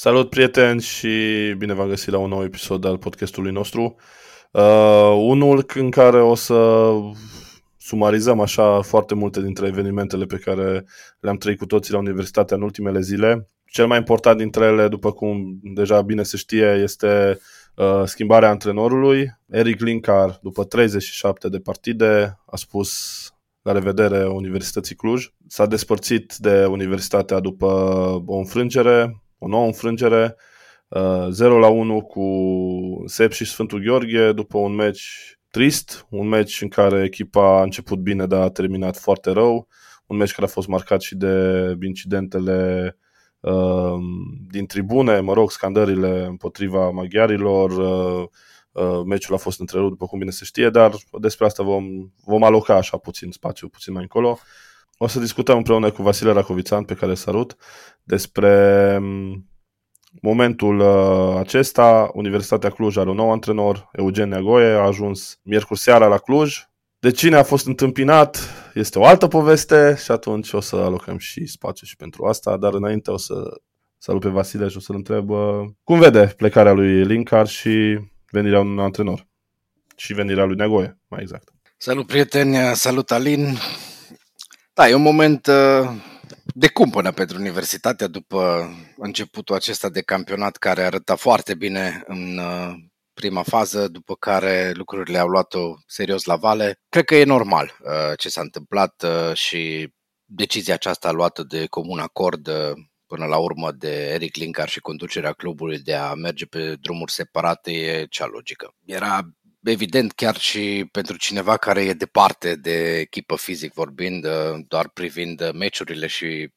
Salut prieteni și bine v-am găsit la un nou episod al podcastului nostru. Uh, unul în care o să sumarizăm așa foarte multe dintre evenimentele pe care le-am trăit cu toții la universitate în ultimele zile. Cel mai important dintre ele, după cum deja bine se știe, este uh, schimbarea antrenorului. Eric Linkar, după 37 de partide, a spus la revedere Universității Cluj. S-a despărțit de Universitatea după o înfrângere, o nouă înfrângere, 0 uh, la 1 cu Sep și Sfântul Gheorghe după un meci trist, un meci în care echipa a început bine, dar a terminat foarte rău, un meci care a fost marcat și de incidentele uh, din tribune, mă rog, scandările împotriva maghiarilor, uh, uh, meciul a fost întrerupt, după cum bine se știe, dar despre asta vom, vom aloca așa puțin spațiu, puțin mai încolo. O să discutăm împreună cu Vasile Racovițan, pe care salut, despre um, momentul uh, acesta. Universitatea Cluj are un nou antrenor, Eugen Neagoie, a ajuns miercuri seara la Cluj. De cine a fost întâmpinat este o altă poveste și atunci o să alocăm și spațiu și pentru asta, dar înainte o să salut pe Vasile și o să-l întreb uh, cum vede plecarea lui Linkar și venirea unui antrenor și venirea lui Neagoie, mai exact. Salut prieteni, salut Alin. Da, e un moment uh, de cumpănă pentru universitatea după începutul acesta de campionat care arăta foarte bine în uh, prima fază, după care lucrurile au luat-o serios la vale. Cred că e normal uh, ce s-a întâmplat și decizia aceasta luată de comun acord până la urmă de Eric Linkar și conducerea clubului de a merge pe drumuri separate e cea logică. Era evident chiar și pentru cineva care e departe de echipă fizic vorbind, uh, doar privind uh, meciurile și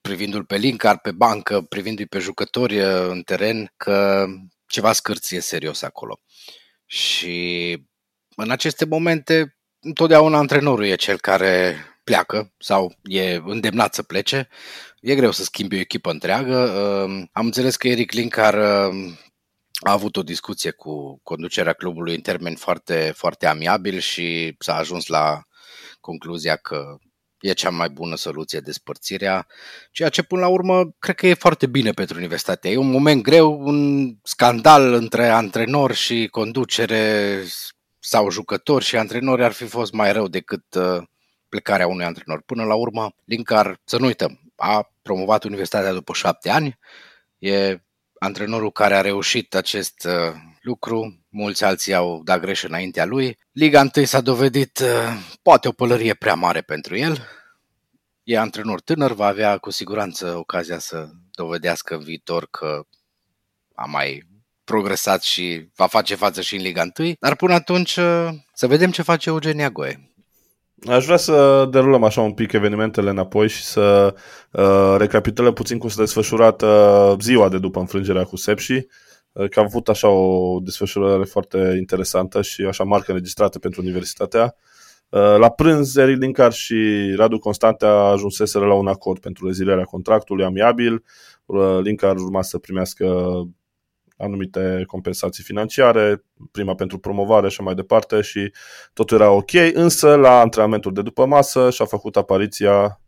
privindu-l pe Linkar, pe bancă, privindu-i pe jucători uh, în teren, că ceva scârție serios acolo. Și în aceste momente, întotdeauna antrenorul e cel care pleacă sau e îndemnat să plece. E greu să schimbi o echipă întreagă. Am înțeles că Eric Linkar a avut o discuție cu conducerea clubului în termeni foarte, foarte amiabil și s-a ajuns la concluzia că e cea mai bună soluție despărțirea, ceea ce până la urmă cred că e foarte bine pentru universitate. E un moment greu, un scandal între antrenori și conducere sau jucători și antrenori ar fi fost mai rău decât uh, plecarea unui antrenor. Până la urmă, Linkar, să nu uităm, a promovat universitatea după șapte ani, e antrenorul care a reușit acest uh, lucru, mulți alții au dat greș înaintea lui. Liga 1 s-a dovedit uh, poate o pălărie prea mare pentru el. E antrenor tânăr, va avea cu siguranță ocazia să dovedească în viitor că a mai progresat și va face față și în Liga 1, dar până atunci uh, să vedem ce face Eugenia Goe. Aș vrea să derulăm așa un pic evenimentele înapoi și să uh, recapitulăm puțin cum s-a desfășurat uh, ziua de după înfrângerea cu Sepsi, uh, că a avut așa o desfășurare foarte interesantă și așa marcă înregistrată pentru universitatea. Uh, la prânz, Eric Linkar și Radu Constante ajunseseră la un acord pentru rezilierea contractului amiabil. Uh, Linkar urma să primească anumite compensații financiare, prima pentru promovare și mai departe și totul era ok, însă la antrenamentul de după masă și-a făcut apariția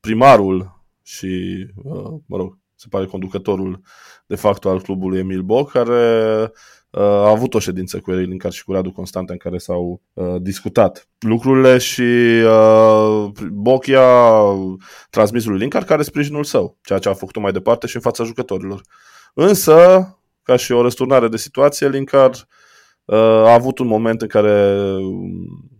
primarul și, uh, mă rog, se pare conducătorul de facto al clubului Emil Boc, care uh, a avut o ședință cu Eric Linkar și cu Radu Constante în care s-au uh, discutat lucrurile și uh, Boc i-a transmis lui Linkar care sprijinul său, ceea ce a făcut mai departe și în fața jucătorilor. Însă, ca și o răsturnare de situație, Linkar uh, a avut un moment în care um,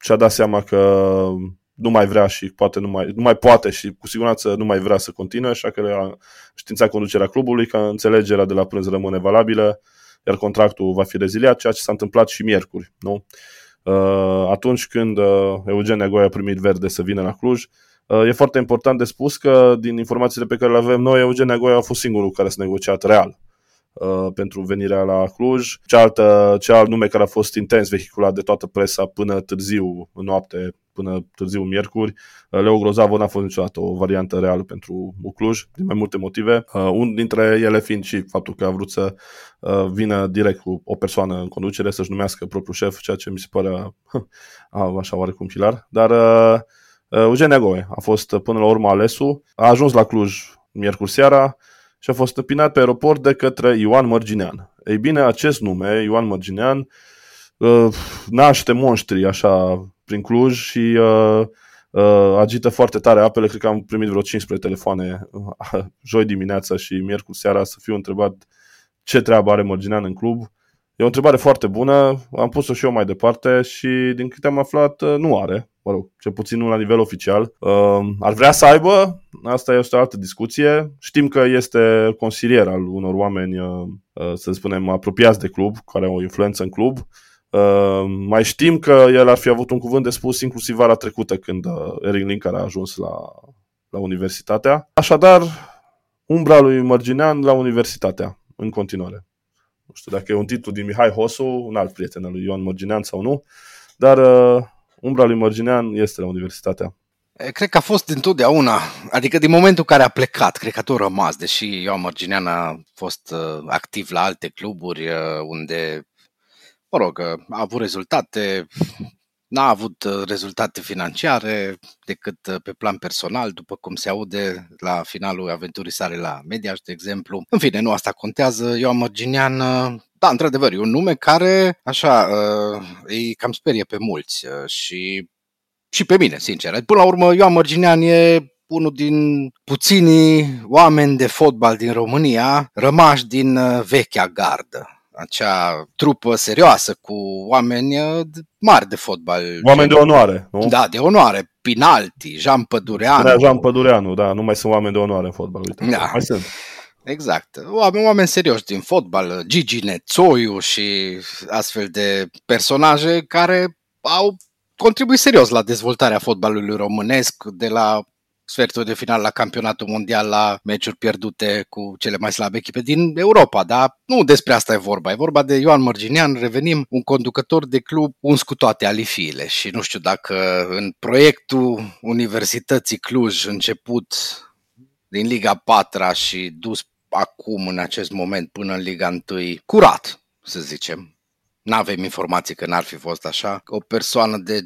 și-a dat seama că nu mai vrea și poate nu mai, nu mai poate și cu siguranță nu mai vrea să continue, așa că a știința conducerea clubului că înțelegerea de la prânz rămâne valabilă, iar contractul va fi reziliat, ceea ce s-a întâmplat și miercuri. Nu? Uh, atunci când uh, Eugen Negoia a primit verde să vină la Cluj, e foarte important de spus că din informațiile pe care le avem noi, Eugen Negoia a fost singurul care s-a negociat real Uh, pentru venirea la Cluj. Cealaltă, cealalt nume care a fost intens vehiculat de toată presa până târziu, în noapte, până târziu miercuri, uh, Leo Grozavo n-a fost niciodată o variantă reală pentru Cluj, din mai multe motive. Uh, unul dintre ele fiind și faptul că a vrut să uh, vină direct cu o persoană în conducere, să-și numească propriul șef, ceea ce mi se pare așa oarecum hilar. Dar uh, Eugenia Goe a fost până la urmă alesul, a ajuns la Cluj miercuri seara, și a fost tăpinat pe aeroport de către Ioan Mărginean. Ei bine, acest nume, Ioan Mărginean, uh, naște monștri așa prin Cluj și uh, uh, agită foarte tare apele. Cred că am primit vreo 15 telefoane joi dimineața și miercuri seara să fiu întrebat ce treabă are Mărginean în club. E o întrebare foarte bună, am pus-o și eu mai departe și din câte am aflat nu are mă rog, cel puțin nu la nivel oficial. Uh, ar vrea să aibă, asta este o altă discuție. Știm că este consilier al unor oameni, uh, uh, să spunem, apropiați de club, care au o influență în club. Uh, mai știm că el ar fi avut un cuvânt de spus inclusiv vara trecută când uh, Erin Linkar a ajuns la, la universitatea. Așadar, umbra lui Mărginean la universitatea, în continuare. Nu știu dacă e un titlu din Mihai Hosu, un alt prieten al lui Ioan Mărginean sau nu, dar uh, umbra lui Mărginean este la universitatea. Cred că a fost întotdeauna, adică din momentul în care a plecat, cred că a tot rămas, deși Ioan Mărginean a fost uh, activ la alte cluburi uh, unde, mă rog, uh, a avut rezultate, n-a avut rezultate financiare decât pe plan personal, după cum se aude la finalul aventurii sale la Mediaș, de exemplu. În fine, nu asta contează. Ioan Mărginean da, într-adevăr, e un nume care, așa, uh, îi cam sperie pe mulți uh, și, și pe mine, sincer. Până la urmă, Ioan Mărginean e unul din puținii oameni de fotbal din România rămași din uh, vechea gardă acea trupă serioasă cu oameni mari de fotbal. Oameni de onoare, nu? Da, de onoare. Pinalti, Jean Pădureanu. Jean Pădureanu, da, nu mai sunt oameni de onoare în fotbal, uite. Da. Mai sunt. Exact. Oameni, oameni serioși din fotbal, Gigi Nețoiu și astfel de personaje care au contribuit serios la dezvoltarea fotbalului românesc, de la sfertul de final la campionatul mondial, la meciuri pierdute cu cele mai slabe echipe din Europa, dar nu despre asta e vorba. E vorba de Ioan Mărginean, revenim, un conducător de club uns cu toate alifiile și nu știu dacă în proiectul Universității Cluj început din Liga 4 și dus acum, în acest moment, până în Liga 1, curat, să zicem. Nu avem informații că n-ar fi fost așa. O persoană de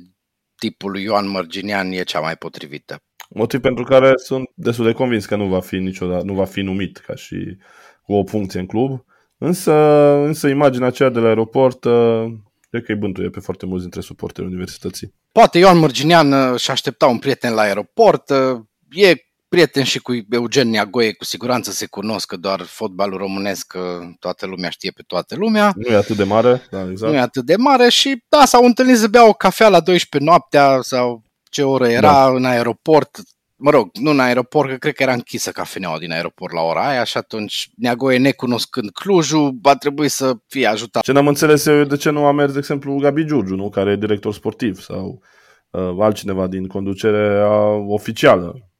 tipul lui Ioan Mărginian e cea mai potrivită. Motiv pentru care sunt destul de convins că nu va fi niciodată, nu va fi numit ca și cu o funcție în club. Însă, însă imaginea aceea de la aeroport uh, cred că îi bântuie pe foarte mulți dintre suporterii universității. Poate Ioan Mărginian uh, și aștepta un prieten la aeroport. Uh, e prieten și cu Eugen Neagoe, cu siguranță se cunosc că doar fotbalul românesc, toată lumea știe pe toată lumea. Nu e atât de mare, da, exact. Nu e atât de mare și da, s-au întâlnit să bea o cafea la 12 noaptea sau ce oră era da. în aeroport, mă rog, nu în aeroport, că cred că era închisă cafeneaua din aeroport la ora aia și atunci Neagoe, necunoscând Clujul, va trebui să fie ajutat. Ce n-am înțeles eu de ce nu a mers, de exemplu, Gabi Giurgiu, nu? care e director sportiv sau uh, altcineva din conducere oficială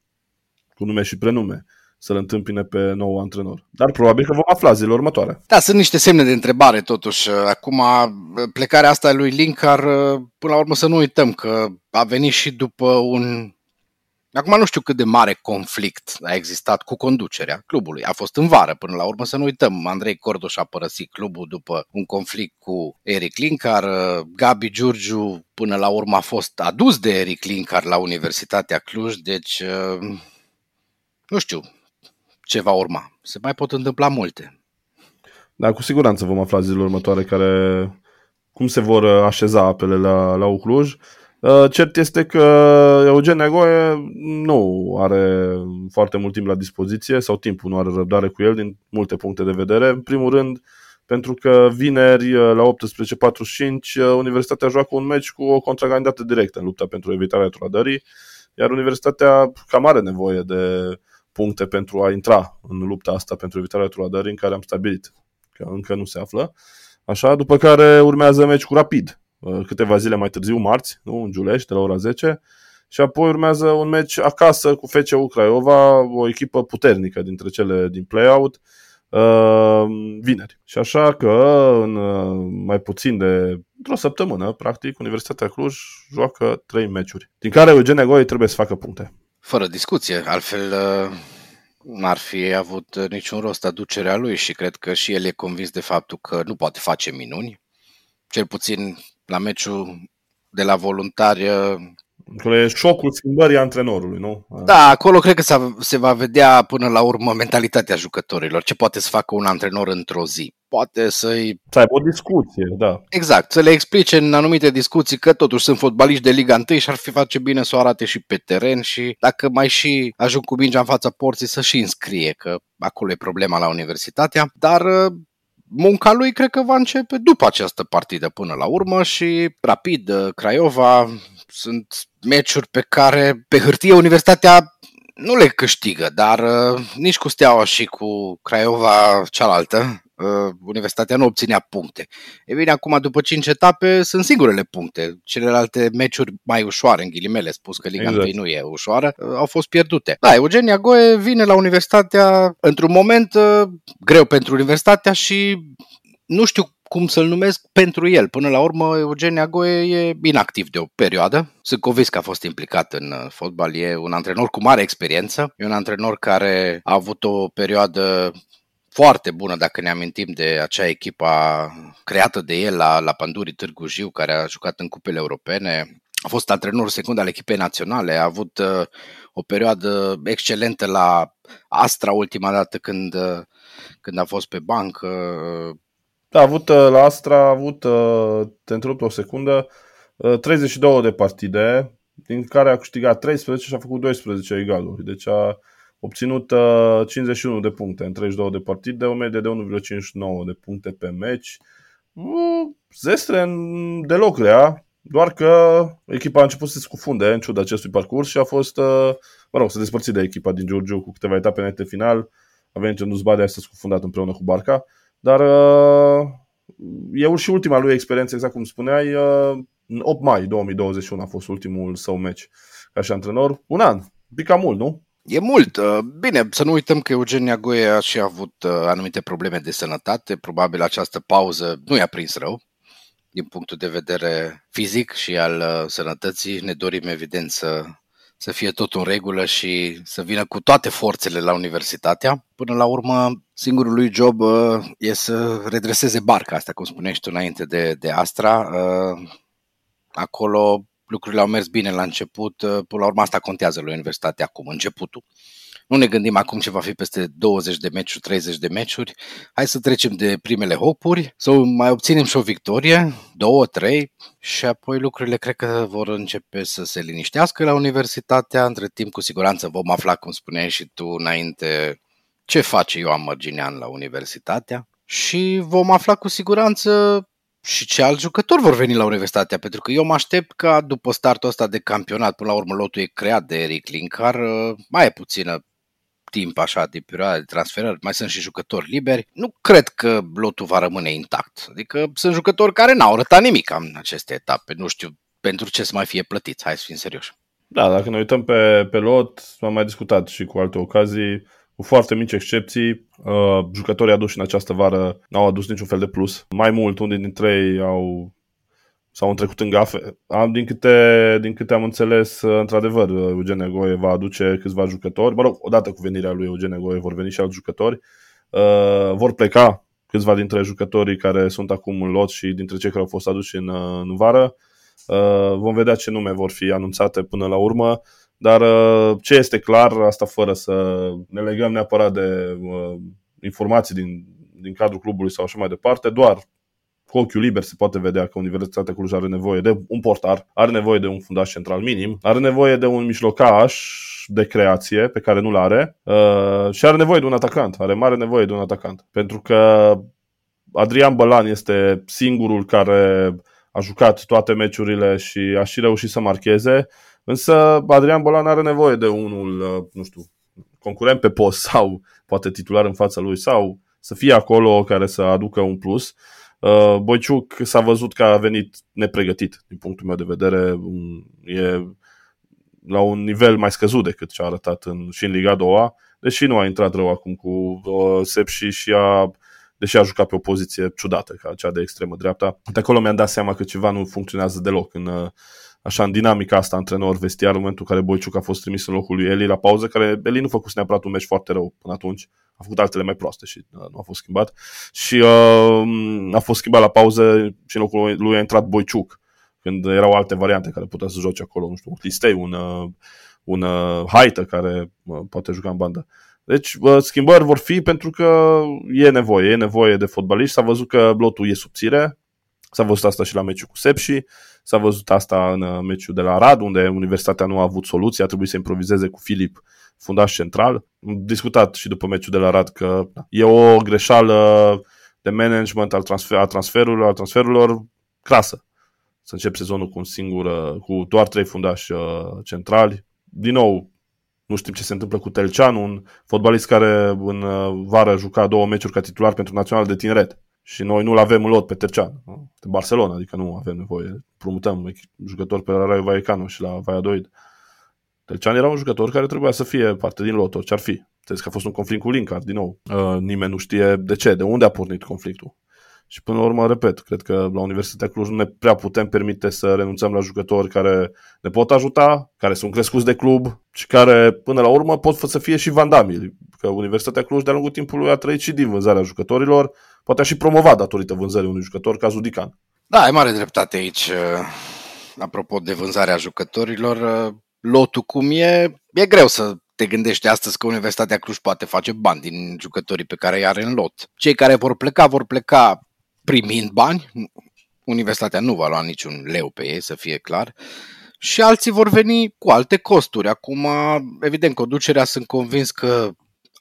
cu nume și prenume să-l întâmpine pe nou antrenor. Dar probabil că vom afla zilele următoare. Da, sunt niște semne de întrebare totuși. Acum, plecarea asta a lui Linkar, până la urmă să nu uităm că a venit și după un... Acum nu știu cât de mare conflict a existat cu conducerea clubului. A fost în vară, până la urmă să nu uităm. Andrei Cordoș a părăsit clubul după un conflict cu Eric Linkar. Gabi Giurgiu până la urmă a fost adus de Eric Linkar la Universitatea Cluj, deci nu știu ce va urma. Se mai pot întâmpla multe. Da, cu siguranță vom afla zilele următoare care, cum se vor așeza apele la, la Ucluj. Uh, cert este că Eugen Negoe nu are foarte mult timp la dispoziție sau timpul nu are răbdare cu el din multe puncte de vedere. În primul rând, pentru că vineri uh, la 18.45 uh, Universitatea joacă un meci cu o contracandidată directă în lupta pentru evitarea trădării, iar Universitatea cam are nevoie de puncte pentru a intra în lupta asta pentru evitarea trudării în care am stabilit că încă nu se află. Așa, după care urmează meci cu Rapid, uh, câteva zile mai târziu, marți, nu, în Giulești, de la ora 10, și apoi urmează un meci acasă cu FCU Craiova, o echipă puternică dintre cele din play-out, uh, vineri. Și așa că în uh, mai puțin de într-o săptămână, practic, Universitatea Cluj joacă trei meciuri, din care Eugen Goi trebuie să facă puncte. Fără discuție, altfel uh, n-ar fi avut uh, niciun rost aducerea lui și cred că și el e convins de faptul că nu poate face minuni. Cel puțin la meciul de la voluntari uh, Acolo e șocul schimbării antrenorului, nu? Da, acolo cred că se va vedea până la urmă mentalitatea jucătorilor. Ce poate să facă un antrenor într-o zi? Poate să-i... Să aibă o discuție, da. Exact, să le explice în anumite discuții că totuși sunt fotbaliști de Liga 1 și ar fi face bine să o arate și pe teren și dacă mai și ajung cu mingea în fața porții să și înscrie, că acolo e problema la universitatea. Dar munca lui cred că va începe după această partidă până la urmă și rapid Craiova sunt meciuri pe care pe hârtie Universitatea nu le câștigă, dar uh, nici cu Steaua și cu Craiova cealaltă, uh, Universitatea nu obținea puncte. E bine, acum după 5 etape sunt singurele puncte. Celelalte meciuri mai ușoare, în ghilimele spus că Liga exact. 1 nu e ușoară, uh, au fost pierdute. Da, Eugenia Goe vine la Universitatea într-un moment uh, greu pentru Universitatea și nu știu cum să-l numesc, pentru el. Până la urmă, Eugen Agoe e inactiv de o perioadă. Sunt convins că a fost implicat în uh, fotbal. E un antrenor cu mare experiență. E un antrenor care a avut o perioadă foarte bună dacă ne amintim de acea echipă creată de el la, la Pandurii Târgu Jiu, care a jucat în cupele europene. A fost antrenor secund al echipei naționale, a avut uh, o perioadă excelentă la Astra ultima dată când, uh, când a fost pe bancă. Uh, da, a avut uh, la Astra, a avut, uh, te întrerup o secundă, 32 uh, de partide, din care a câștigat 13 și a făcut 12 egaluri. Deci a obținut 51 de puncte în 32 de partide, o medie de 1,59 de puncte pe meci. Zestre deloc rea, doar că echipa a început să se scufunde în ciuda acestui parcurs și a fost, mă rog, să despărțit de echipa din Giurgiu cu câteva etape înainte final. A venit în Uzbadea și s-a scufundat împreună cu Barca. Dar uh, e și ultima lui experiență, exact cum spuneai, uh, în 8 mai 2021 a fost ultimul său meci ca și antrenor. Un an, pica mult, nu? E mult. Uh, bine, să nu uităm că Eugenia Goie a și avut anumite probleme de sănătate. Probabil această pauză nu i-a prins rău din punctul de vedere fizic și al sănătății. Ne dorim evident să să fie tot în regulă și să vină cu toate forțele la universitatea. Până la urmă, singurul lui job uh, e să redreseze barca asta, cum spuneai tu înainte de, de Astra. Uh, acolo lucrurile au mers bine la început, uh, până la urmă asta contează la universitate acum, începutul. Nu ne gândim acum ce va fi peste 20 de meciuri, 30 de meciuri. Hai să trecem de primele hopuri, să mai obținem și o victorie, două, trei, și apoi lucrurile cred că vor începe să se liniștească la universitatea. Între timp, cu siguranță vom afla, cum spuneai și tu înainte, ce face Ioan Mărginean la universitatea și vom afla cu siguranță și ce alți jucători vor veni la universitatea, pentru că eu mă aștept ca după startul ăsta de campionat, până la urmă lotul e creat de Eric Linkar, mai e puțină timp așa de perioada de transferări, mai sunt și jucători liberi, nu cred că lotul va rămâne intact. Adică sunt jucători care n-au arătat nimic în aceste etape. Nu știu pentru ce să mai fie plătiți, hai să fim serioși. Da, dacă ne uităm pe, pe lot, am mai discutat și cu alte ocazii, cu foarte mici excepții, uh, jucătorii aduși în această vară n-au adus niciun fel de plus. Mai mult, unii dintre ei au sau în trecut în gafe. Am, din, câte, din câte am înțeles, într-adevăr, Eugen Goe va aduce câțiva jucători. Mă rog, odată cu venirea lui Eugen Goe vor veni și alți jucători. Uh, vor pleca câțiva dintre jucătorii care sunt acum în lot și dintre cei care au fost aduși în, în vară. Uh, vom vedea ce nume vor fi anunțate până la urmă, dar uh, ce este clar, asta fără să ne legăm neapărat de uh, informații din, din cadrul clubului sau așa mai departe, doar cu ochiul liber se poate vedea că Universitatea Cluj are nevoie de un portar, are nevoie de un fundaș central minim, are nevoie de un mijlocaș de creație pe care nu-l are uh, și are nevoie de un atacant, are mare nevoie de un atacant. Pentru că Adrian Bălan este singurul care a jucat toate meciurile și a și reușit să marcheze, însă Adrian Bălan are nevoie de unul, uh, nu știu, concurent pe post sau poate titular în fața lui sau să fie acolo care să aducă un plus. Uh, Boiciuc s-a văzut că a venit nepregătit, din punctul meu de vedere. E la un nivel mai scăzut decât ce a arătat în, și în Liga 2 deși nu a intrat rău acum cu uh, Sepsi și a deși a jucat pe o poziție ciudată, ca cea de extremă dreapta. De acolo mi-am dat seama că ceva nu funcționează deloc în, uh, așa, în dinamica asta antrenor vestiar, în momentul în care Boiciuc a fost trimis în locul lui Eli la pauză, care Eli nu făcuse neapărat un meci foarte rău până atunci, a făcut altele mai proaste și uh, nu a fost schimbat. Și uh, a fost schimbat la pauză și în locul lui a intrat Boiciuc. când erau alte variante care putea să joace acolo, nu știu, Listei, un, uh, un uh, Haită care uh, poate juca în bandă. Deci schimbări vor fi pentru că e nevoie, e nevoie de fotbaliști. S-a văzut că blotul e subțire, s-a văzut asta și la meciul cu Sepsi, s-a văzut asta în meciul de la Rad, unde Universitatea nu a avut soluție, a trebuit să improvizeze cu Filip, fundaș central. Am discutat și după meciul de la Rad că e o greșeală de management al transfer, a transferurilor, al transferurilor crasă să încep sezonul cu un singur, uh, cu doar trei fundași uh, centrali. Din nou, nu știm ce se întâmplă cu Telcean, un fotbalist care în uh, vară juca două meciuri ca titular pentru Național de Tineret. Și noi nu-l avem în lot pe Tercean, de Barcelona, adică nu avem nevoie. Promutăm jucători pe la Raio Vallecano și la Valladolid. Tercean era un jucător care trebuia să fie parte din lot, orice ar fi. Înțeles că a fost un conflict cu Linkard, din nou. Uh, nimeni nu știe de ce, de unde a pornit conflictul. Și până la urmă, repet, cred că la Universitatea Cluj nu ne prea putem permite să renunțăm la jucători care ne pot ajuta, care sunt crescuți de club și care până la urmă pot să fie și vandamili. Că Universitatea Cluj de-a lungul timpului a trăit și din vânzarea jucătorilor, poate a și promovat datorită vânzării unui jucător ca Zudican. Da, ai mare dreptate aici. Apropo de vânzarea jucătorilor, lotul cum e, e greu să te gândești astăzi că Universitatea Cluj poate face bani din jucătorii pe care îi are în lot. Cei care vor pleca, vor pleca primind bani, universitatea nu va lua niciun leu pe ei, să fie clar, și alții vor veni cu alte costuri. Acum, evident, conducerea sunt convins că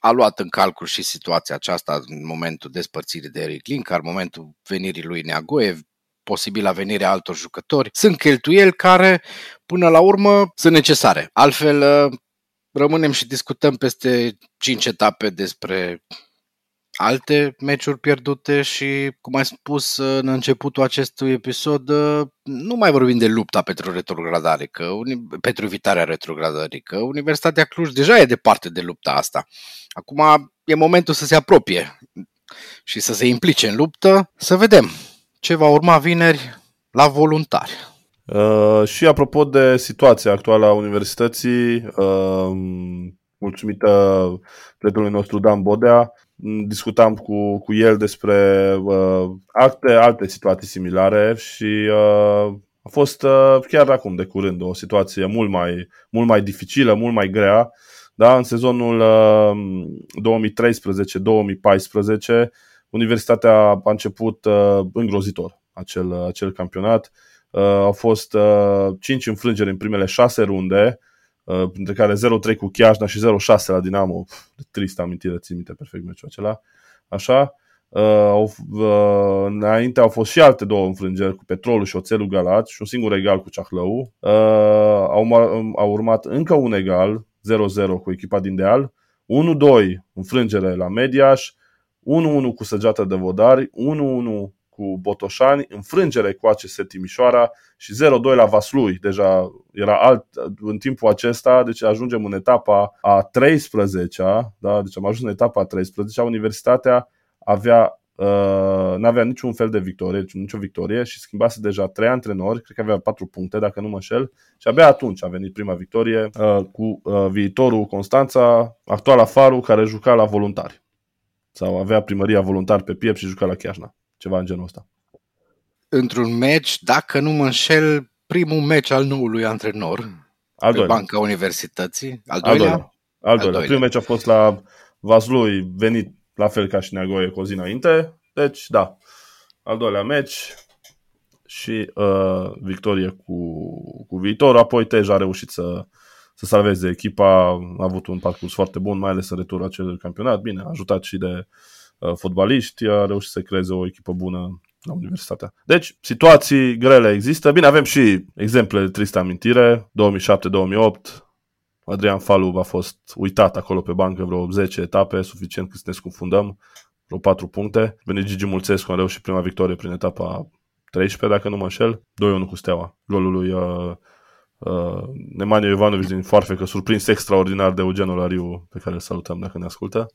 a luat în calcul și situația aceasta în momentul despărțirii de Eric Linkar, momentul venirii lui Neagoev, posibilă venirea altor jucători. Sunt cheltuieli care, până la urmă, sunt necesare. Altfel, rămânem și discutăm peste 5 etape despre alte meciuri pierdute și, cum ai spus în începutul acestui episod, nu mai vorbim de lupta pentru retrogradare, că, pentru evitarea retrogradării, că Universitatea Cluj deja e departe de lupta asta. Acum e momentul să se apropie și să se implice în luptă, să vedem ce va urma vineri la voluntari. Uh, și apropo de situația actuală a universității, uh, mulțumită prietenului nostru Dan Bodea, discutam cu, cu el despre uh, acte, alte situații similare și uh, a fost uh, chiar acum de curând o situație mult mai, mult mai dificilă, mult mai grea. Da? În sezonul uh, 2013-2014 Universitatea a început uh, îngrozitor acel, acel campionat. Uh, au fost uh, 5 înfrângeri în primele 6 runde, Uh, printre care 0-3 cu Chiajna și 0-6 la Dinamo. De trist amintire, țin minte perfect meciul acela. Așa. Uh, uh, înainte au fost și alte două înfrângeri cu Petrolul și Oțelul Galat și un singur egal cu Ceahlău. Uh, au, au urmat încă un egal, 0-0 cu echipa din Deal, 1-2 înfrângere la Mediaș, 1-1 cu Săgeată de Vodari, 1-1 cu Botoșani, înfrângere cu ACS Timișoara și 0-2 la Vaslui. Deja era alt în timpul acesta, deci ajungem în etapa a 13-a, da? deci am ajuns în etapa a 13-a, Universitatea avea Uh, n-avea niciun fel de victorie, nicio victorie și schimbase deja trei antrenori, cred că avea patru puncte, dacă nu mă șel, și abia atunci a venit prima victorie uh, cu uh, viitorul Constanța, actuala Faru, care juca la voluntari. Sau avea primăria voluntar pe piept și juca la Chiajna ceva în genul ăsta. Într-un meci, dacă nu mă înșel, primul meci al noului antrenor al doilea. pe banca universității. Al doilea? Al doilea. Al doilea. Al Primul meci a fost la Vaslui, venit la fel ca și Neagoie cu o zi înainte. Deci, da, al doilea meci și uh, victorie cu, cu viitor. Apoi Tej a reușit să, să salveze echipa, a avut un parcurs foarte bun, mai ales în returul acelui campionat. Bine, a ajutat și de Uh, fotbaliști, a reușit să creeze o echipă bună la universitatea. Deci, situații grele există. Bine, avem și exemple de tristă amintire. 2007-2008, Adrian Falu a fost uitat acolo pe bancă vreo 10 etape, suficient cât să ne scufundăm, vreo 4 puncte. Venit Gigi Mulțescu a reușit prima victorie prin etapa 13, dacă nu mă înșel, 2-1 cu Steaua. Golul lui uh, uh, Nemanja Ivanovic din Foarfecă, surprins extraordinar de Eugen Olariu, pe care îl salutăm dacă ne ascultă.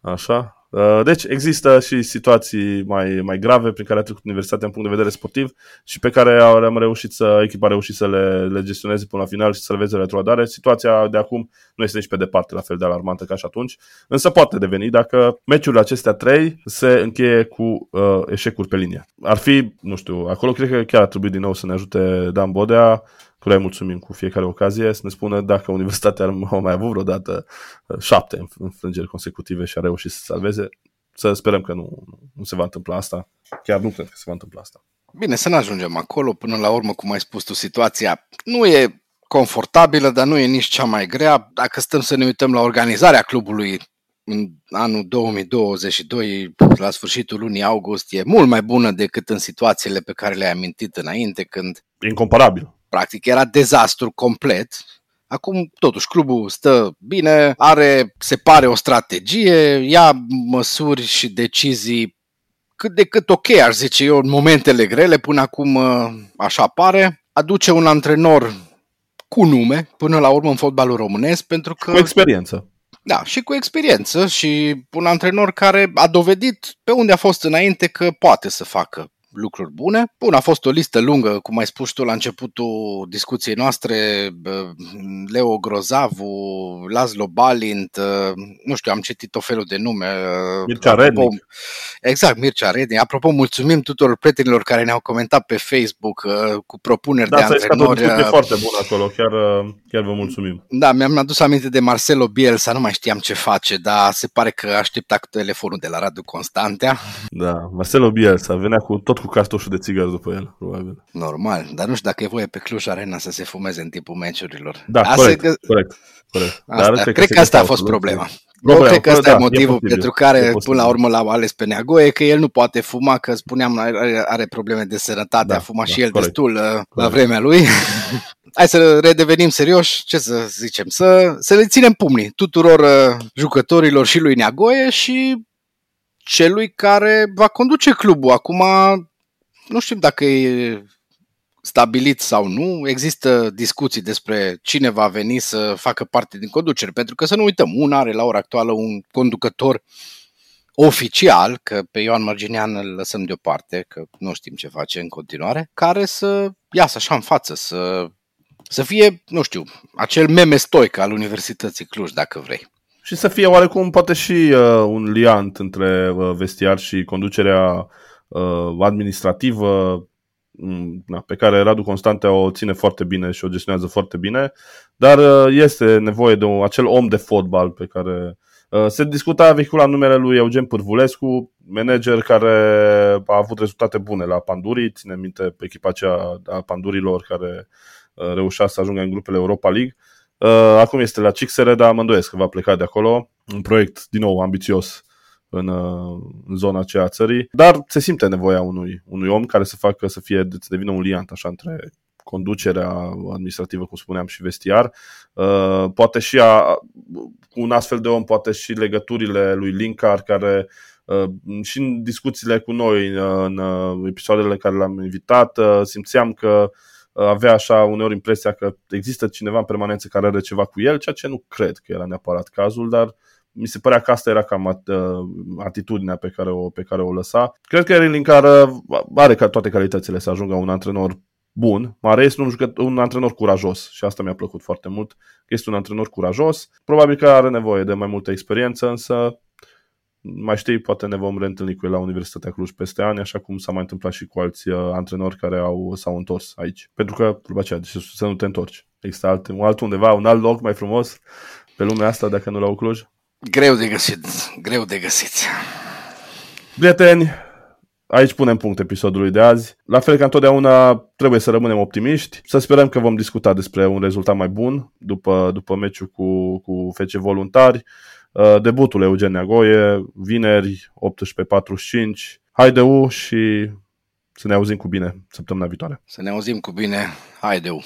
Așa. Uh, deci există și situații mai, mai grave prin care a trecut universitatea în punct de vedere sportiv și pe care am reușit să, echipa a reușit să le, le gestioneze până la final și să salveze retroadare. Situația de acum nu este nici pe departe la fel de alarmantă ca și atunci, însă poate deveni dacă meciurile acestea trei se încheie cu uh, eșecuri pe linie. Ar fi, nu știu, acolo cred că chiar ar trebui din nou să ne ajute Dan Bodea, căruia mulțumim cu fiecare ocazie, să ne spună dacă Universitatea ar mai avut vreodată uh, șapte înfrângeri consecutive și a reușit să salveze. Să sperăm că nu, nu se va întâmpla asta. Chiar nu cred că se va întâmpla asta. Bine, să ne ajungem acolo. Până la urmă, cum ai spus tu, situația nu e confortabilă, dar nu e nici cea mai grea. Dacă stăm să ne uităm la organizarea clubului în anul 2022, la sfârșitul lunii august, e mult mai bună decât în situațiile pe care le-ai amintit înainte, când... Incomparabil. Practic era dezastru complet. Acum, totuși, clubul stă bine, are, se pare, o strategie, ia măsuri și decizii cât de cât ok, aș zice eu, în momentele grele, până acum așa pare. Aduce un antrenor cu nume, până la urmă, în fotbalul românesc, pentru că... Cu experiență. Da, și cu experiență și un antrenor care a dovedit pe unde a fost înainte că poate să facă lucruri bune. Bun, a fost o listă lungă, cum ai spus tu la începutul discuției noastre, Leo Grozavu, Laszlo Balint, nu știu, am citit o felul de nume. Mircea Rednic. Exact, Mircea Rednic. Apropo, mulțumim tuturor prietenilor care ne-au comentat pe Facebook cu propuneri da, de antrenori. Da, foarte bună acolo, chiar, chiar vă mulțumim. Da, mi-am adus aminte de Marcelo Bielsa, nu mai știam ce face, dar se pare că aștepta cu telefonul de la Radu Constantea. Da, Marcelo Bielsa venea cu tot cu cartoșul de țigări după el, probabil. Normal, dar nu știu dacă e voie pe Cluj Arena să se fumeze în timpul meciurilor. Da, asta corect, că... corect, corect. Asta, dar cred că asta a fost problema. Eu cred că ăsta da, e motivul e pentru care până la urmă l-au ales pe Neagoe, că el nu poate fuma, că spuneam are, are probleme de sănătate, da, a fumat da, și el corect. destul uh, corect. la vremea lui. Hai să redevenim serioși, ce să zicem, să, să le ținem pumnii tuturor uh, jucătorilor și lui Neagoe și celui care va conduce clubul. Acum nu știm dacă e stabilit sau nu, există discuții despre cine va veni să facă parte din conducere, pentru că să nu uităm, un are la ora actuală un conducător oficial, că pe Ioan Mărginean îl lăsăm deoparte, că nu știm ce face în continuare, care să iasă așa în față, să, să fie, nu știu, acel meme stoic al Universității Cluj, dacă vrei. Și să fie oarecum poate și uh, un liant între uh, vestiar și conducerea uh, administrativă mm, na, pe care Radu Constante o ține foarte bine și o gestionează foarte bine, dar uh, este nevoie de un, acel om de fotbal pe care uh, se discuta vehicula numele lui Eugen Pârvulescu, manager care a avut rezultate bune la Pandurii, ține minte pe echipa aceea a Pandurilor care uh, reușea să ajungă în grupele Europa League. Uh, acum este la Cixere, dar mă îndoiesc că va pleca de acolo. Un proiect, din nou, ambițios în, uh, în zona aceea a țării, dar se simte nevoia unui, unui om care să facă să fie, să devină un liant așa între conducerea administrativă, cum spuneam, și vestiar. Uh, poate și a, cu un astfel de om, poate și legăturile lui Linkar, care uh, și în discuțiile cu noi, în episoadele care l-am invitat, simțeam că avea așa uneori impresia că există cineva în permanență care are ceva cu el, ceea ce nu cred că era neapărat cazul, dar mi se părea că asta era cam uh, atitudinea pe care o, pe care o lăsa. Cred că Erin Linkar are ca toate calitățile să ajungă un antrenor bun, mare este un, jucător, un antrenor curajos și asta mi-a plăcut foarte mult. Este un antrenor curajos, probabil că are nevoie de mai multă experiență, însă mai știi, poate ne vom reîntâlni cu el la Universitatea Cluj peste ani, așa cum s-a mai întâmplat și cu alți uh, antrenori care au, s-au întors aici. Pentru că, după aceea, deci să nu te întorci. Există alt, un alt undeva, un alt loc mai frumos pe lumea asta, dacă nu la Cluj? Greu de găsit, greu de găsit. Prieteni, aici punem punct episodului de azi. La fel ca întotdeauna, trebuie să rămânem optimiști, să sperăm că vom discuta despre un rezultat mai bun după, după meciul cu, cu FC Voluntari. Uh, debutul Eugen Neagoie, vineri, 18.45. Haideu și să ne auzim cu bine săptămâna viitoare. Să ne auzim cu bine. Haideu!